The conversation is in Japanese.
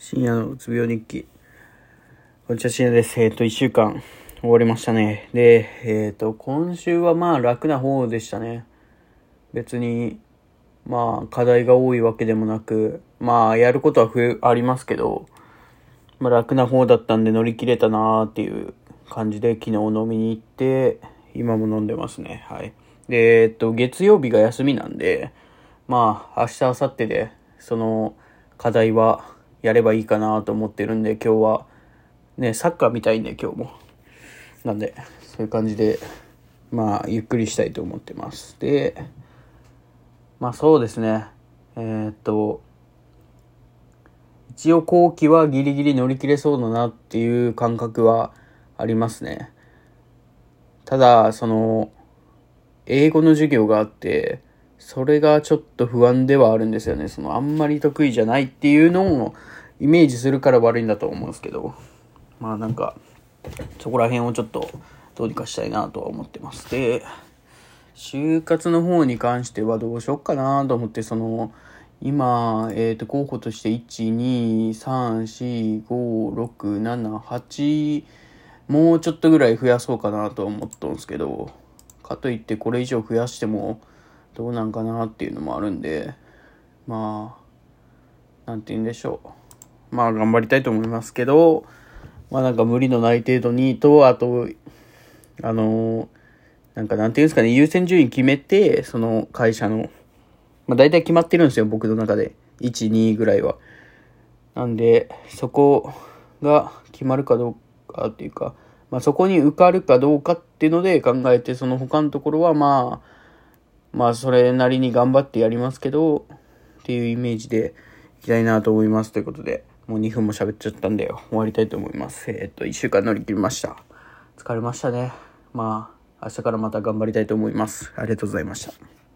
深夜のうつ病日記。こんにちは、深夜です。えっ、と、一週間終わりましたね。で、えっ、と、今週はまあ楽な方でしたね。別に、まあ課題が多いわけでもなく、まあやることは増え、ありますけど、まあ楽な方だったんで乗り切れたなーっていう感じで昨日飲みに行って、今も飲んでますね。はい。で、えっ、と、月曜日が休みなんで、まあ明日、明後日で、その課題はやればいいかなと思ってるんで、今日は、ね、サッカー見たいんで今日も。なんで、そういう感じで、まあゆっくりしたいと思ってます。で、まあそうですね。えーっと、一応後期はギリギリ乗り切れそうだなっていう感覚はありますね。ただ、その、英語の授業があって、それがちょっと不安ではあるんですよね。その、あんまり得意じゃないっていうのをイメージするから悪いんだと思うんですけど、まあなんか、そこら辺をちょっとどうにかしたいなとは思ってます。で、就活の方に関してはどうしようかなと思って、その、今、えっ、と、候補として、1、2、3、4、5、6、7、8、もうちょっとぐらい増やそうかなと思ったんですけど、かといってこれ以上増やしてもどうなんかなっていうのもあるんで、まあ、なんて言うんでしょう。まあ、頑張りたいと思いますけど、まあなんか無理のない程度にと、あと、あの、なんかなんていうんですかね、優先順位決めて、その会社の、まあ大体決まってるんですよ、僕の中で。1、2ぐらいは。なんで、そこが決まるかどうかっていうか、まあそこに受かるかどうかっていうので考えて、その他のところはまあ、まあそれなりに頑張ってやりますけど、っていうイメージでいきたいなと思います。ということで、もう2分も喋っちゃったんで終わりたいと思います。えーっと、1週間乗り切りました。疲れましたね。まあ、明日からまた頑張りたいと思います。ありがとうございました。